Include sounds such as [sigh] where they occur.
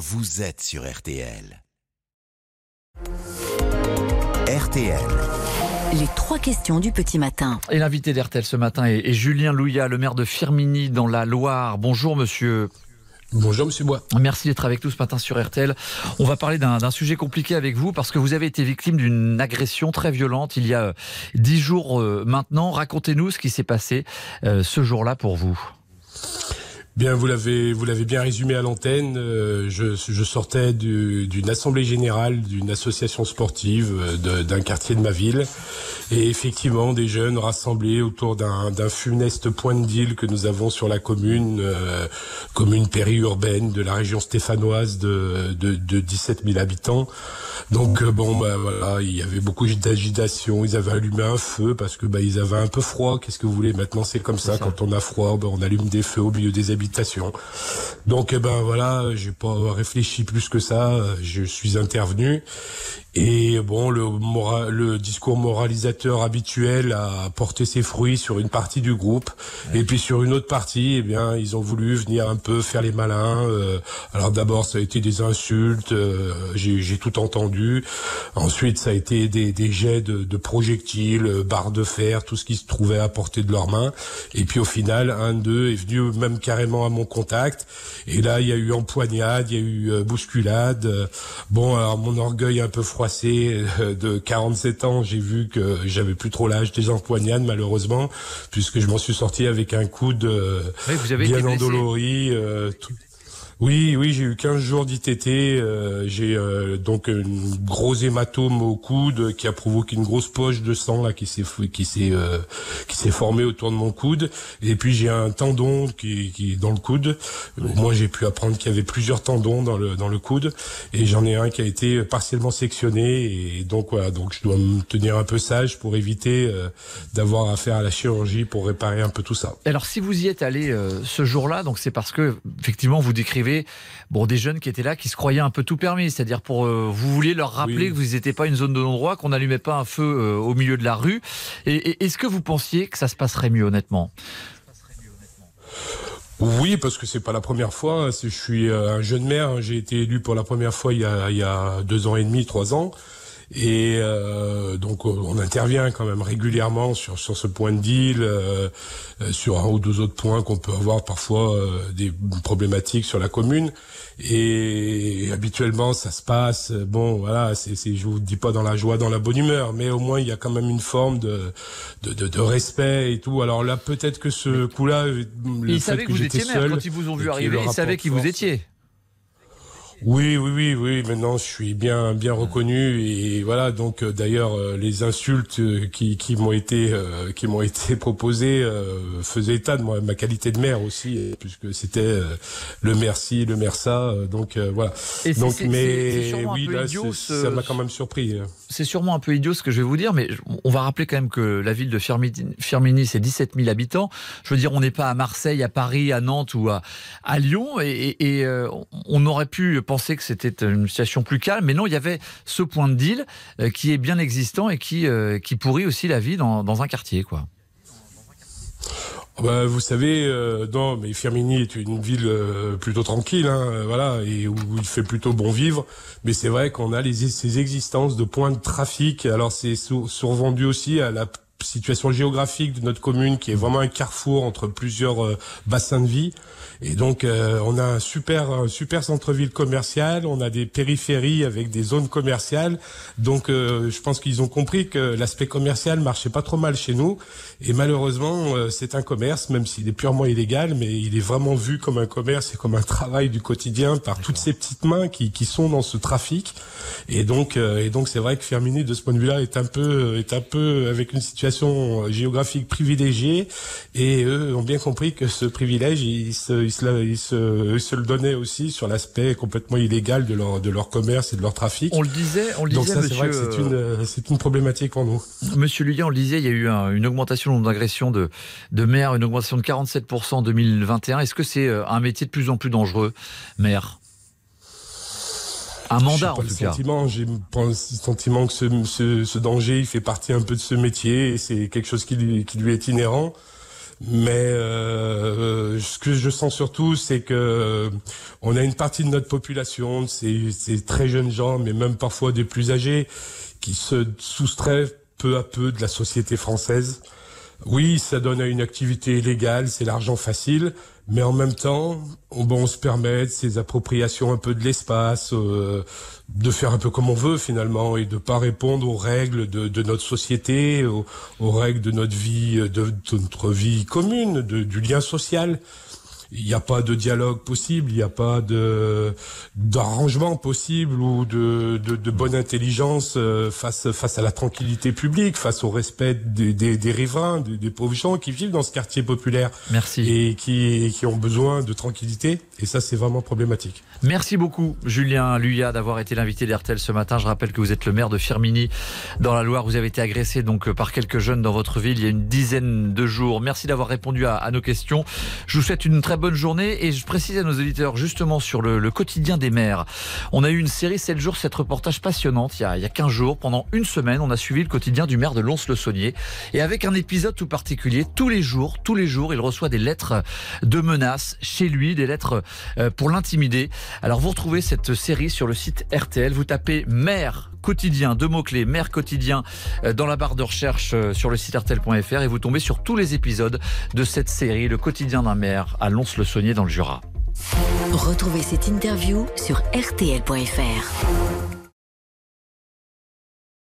vous êtes sur RTL. RTL. Les trois questions du petit matin. Et l'invité d'RTL ce matin est, est Julien Louillat, le maire de Firminy dans la Loire. Bonjour monsieur. Bonjour Monsieur Bois. Merci d'être avec nous ce matin sur RTL. On va parler d'un sujet compliqué avec vous parce que vous avez été victime d'une agression très violente il y a dix jours euh, maintenant. Racontez-nous ce qui s'est passé euh, ce jour-là pour vous. Bien, vous l'avez vous l'avez bien résumé à l'antenne. euh, je, je sortais du- d'une assemblée générale d'une association sportive euh, d'un quartier de ma ville, et effectivement des jeunes rassemblés autour d'un funeste point de deal que nous avons sur la commune, euh, commune périurbaine de la région stéphanoise de, de, de 17 000 habitants. Donc bon, bah voilà, il y avait beaucoup d'agitation. Ils avaient allumé un feu parce que bah ils avaient un peu froid. Qu'est-ce que vous voulez? Maintenant, c'est comme ça. Quand on a froid, bah, on allume des feux au milieu des Donc eh ben voilà, j'ai pas réfléchi plus que ça. Je suis intervenu. Et bon, le, discours moralisateur habituel a porté ses fruits sur une partie du groupe, et puis sur une autre partie, eh bien, ils ont voulu venir un peu faire les malins. euh, alors d'abord, ça a été des insultes, euh, j'ai tout entendu. Ensuite, ça a été des, des jets de, de projectiles, euh, barres de fer, tout ce qui se trouvait à portée de leurs mains. Et puis au final, un d'eux est venu même carrément à mon contact. Et là, il y a eu empoignade, il y a eu euh, bousculade. Euh, Bon, alors mon orgueil un peu froissé euh, de 47 ans, j'ai vu que j'avais plus trop l'âge des empoignades malheureusement, puisque je m'en suis sorti avec un coude Oui, vous avez bien endolori. euh, tout- Oui, oui, j'ai eu 15 jours d'ITT. euh, j'ai euh, donc une gros hématome au coude qui a provoqué une grosse poche de sang là qui s'est qui s'est euh, qui s'est formée autour de mon coude. Et puis j'ai un tendon qui, qui est dans le coude. Moi, j'ai pu apprendre qu'il y avait plusieurs tendons dans le dans le coude, et j'en ai un qui a été partiellement sectionné. Et donc voilà, donc je dois me tenir un peu sage pour éviter euh, d'avoir affaire à la chirurgie pour réparer un peu tout ça. Alors si vous y êtes allé euh, ce jour-là, donc c'est parce que effectivement vous décrivez bon des jeunes qui étaient là, qui se croyaient un peu tout permis, c'est-à-dire pour euh, vous vouliez leur rappeler Oui. que vous n'étiez pas une zone de non-droit, qu'on n'allumait pas un feu euh, au milieu de la rue. Et, et est-ce que vous pensiez que ça se passerait mieux honnêtement? Oui, parce que c'est pas la première fois. Je suis euh, un jeune maire. J'ai été élu pour la première fois il y a, il y a deux ans et demi, trois ans. Et euh, donc on intervient quand même régulièrement sur sur ce point de deal, euh, euh, sur un ou deux autres points qu'on peut avoir parfois euh, des problématiques sur la commune. Et habituellement ça se passe. Bon voilà, c'est c'est je vous dis pas dans la joie, dans la bonne humeur, mais au moins il y a quand même une forme de de, de, de respect et tout. Alors là peut-être que ce coup-là, le Ils fait savaient que vous j'étais étiez seul quand ils vous ont vu arriver, ils savaient qui vous étiez. Oui, oui, oui, oui. Maintenant, je suis bien, bien reconnu et voilà. Donc, euh, d'ailleurs, euh, les insultes euh, qui, qui m'ont été, euh, qui m'ont [laughs] été proposées euh, faisaient état de moi, ma qualité de maire aussi, puisque c'était euh, le merci, le merça. euh, donc euh, voilà. Et Donc, mais oui, là, idiot, c'est- ce- ça m'a quand même surpris. euh. C'est sûrement un peu idiot ce que je vais vous dire, mais on va rappeler quand même que la ville de Firmini, Firmini, c'est 17 000 habitants. Je veux dire, on n'est pas à Marseille, à Paris, à Nantes ou à, à Lyon, et, et- et, euh, on aurait pu penser que c'était une situation plus calme, mais non, il y avait ce point de deal euh, qui est bien existant et qui, euh, qui pourrit aussi la vie dans, dans un quartier, quoi. Bah, vous savez, euh, non, mais Firmini est une ville euh, plutôt tranquille, hein, voilà, et où il fait plutôt bon vivre. Mais c'est vrai qu'on a les, ces existences de points de trafic. Alors c'est survendu aussi à la situation géographique de notre commune, qui est vraiment un carrefour entre plusieurs euh, bassins de vie. Et donc, euh, on a un super, un super centre-ville commercial, on a des périphéries avec des zones commerciales. Donc, euh, je pense qu'ils ont compris que l'aspect commercial marchait pas trop mal chez nous. Et malheureusement, euh, c'est un commerce, même s'il est purement illégal, mais il est vraiment vu comme un commerce et comme un travail du quotidien par toutes ces petites mains qui, qui sont dans ce trafic. Et donc, euh, et donc, c'est vrai que Firmini, de ce point de vue-là, est un peu, est un peu avec une situation euh, géographique privilégiée. Et eux ont bien compris que ce privilège, ils se, ils se, la- ils se, ils se le donnaient aussi sur l'aspect complètement illégal de leur, de leur commerce et de leur trafic. On le disait, on le Donc disait, ça, c'est vrai que monsieur, c'est une, euh, c'est une problématique pour nous. Monsieur Lullian, on le disait, il y a eu un- une augmentation du nombre d'agressions de, de maires, une augmentation de 47% en 2021. Est-ce que c'est euh, un métier de plus en plus dangereux, maire? Un mandat, pas en le tout cas. sentiment, j'ai le sentiment que ce, ce, ce danger, il fait partie un peu de ce métier et c'est quelque chose qui lui, qui lui est inhérent. Mais euh, ce que je sens surtout, c'est que on a une partie de notre population, ces, ces très jeunes gens, mais même parfois des plus âgés, qui se soustraient peu à peu de la société française. Oui, ça donne à une activité légale, c'est l'argent facile, mais en même temps, on, bon, on se permet ces appropriations un peu de l'espace, euh, de faire un peu comme on veut finalement, et de pas répondre aux règles de, de notre société, aux, aux, règles de notre vie, de, de notre vie commune, de, du lien social il n'y a pas de dialogue possible, il n'y a pas de d'arrangement possible ou de, de, de, bonne intelligence euh, face face à la tranquillité publique, face au respect des, des, des riverains, des, des, pauvres gens qui vivent dans ce quartier populaire. Merci. Et qui, qui ont besoin de tranquillité. Et ça, c'est vraiment problématique. Merci beaucoup, Julien Luya, d'avoir été l'invité d'RTL ce matin. Je rappelle que vous êtes le maire de Firmini, dans la Loire. Vous avez été agressé donc par quelques jeunes dans votre ville il y a une dizaine de jours. Merci d'avoir répondu à, nos questions. Je vous souhaite une très bonne journée et je précise à nos auditeurs justement sur le, le quotidien des maires. On a eu une série 7 jours, cette reportage passionnante il y, a, il y a 15 jours. Pendant une semaine, on a suivi le quotidien du maire de Lons-le-Saunier et avec un épisode tout particulier. Tous les jours, tous les jours, il reçoit des lettres de menaces chez lui, des lettres pour l'intimider. Alors vous retrouvez cette série sur le site RTL, vous tapez maire quotidien, deux mots-clés, maire quotidien dans la barre de recherche sur le site RTL.fr et vous tombez sur tous les épisodes de cette série, le quotidien d'un maire à Lons-le-Saunier dans le Jura. Retrouvez cette interview sur RTL.fr.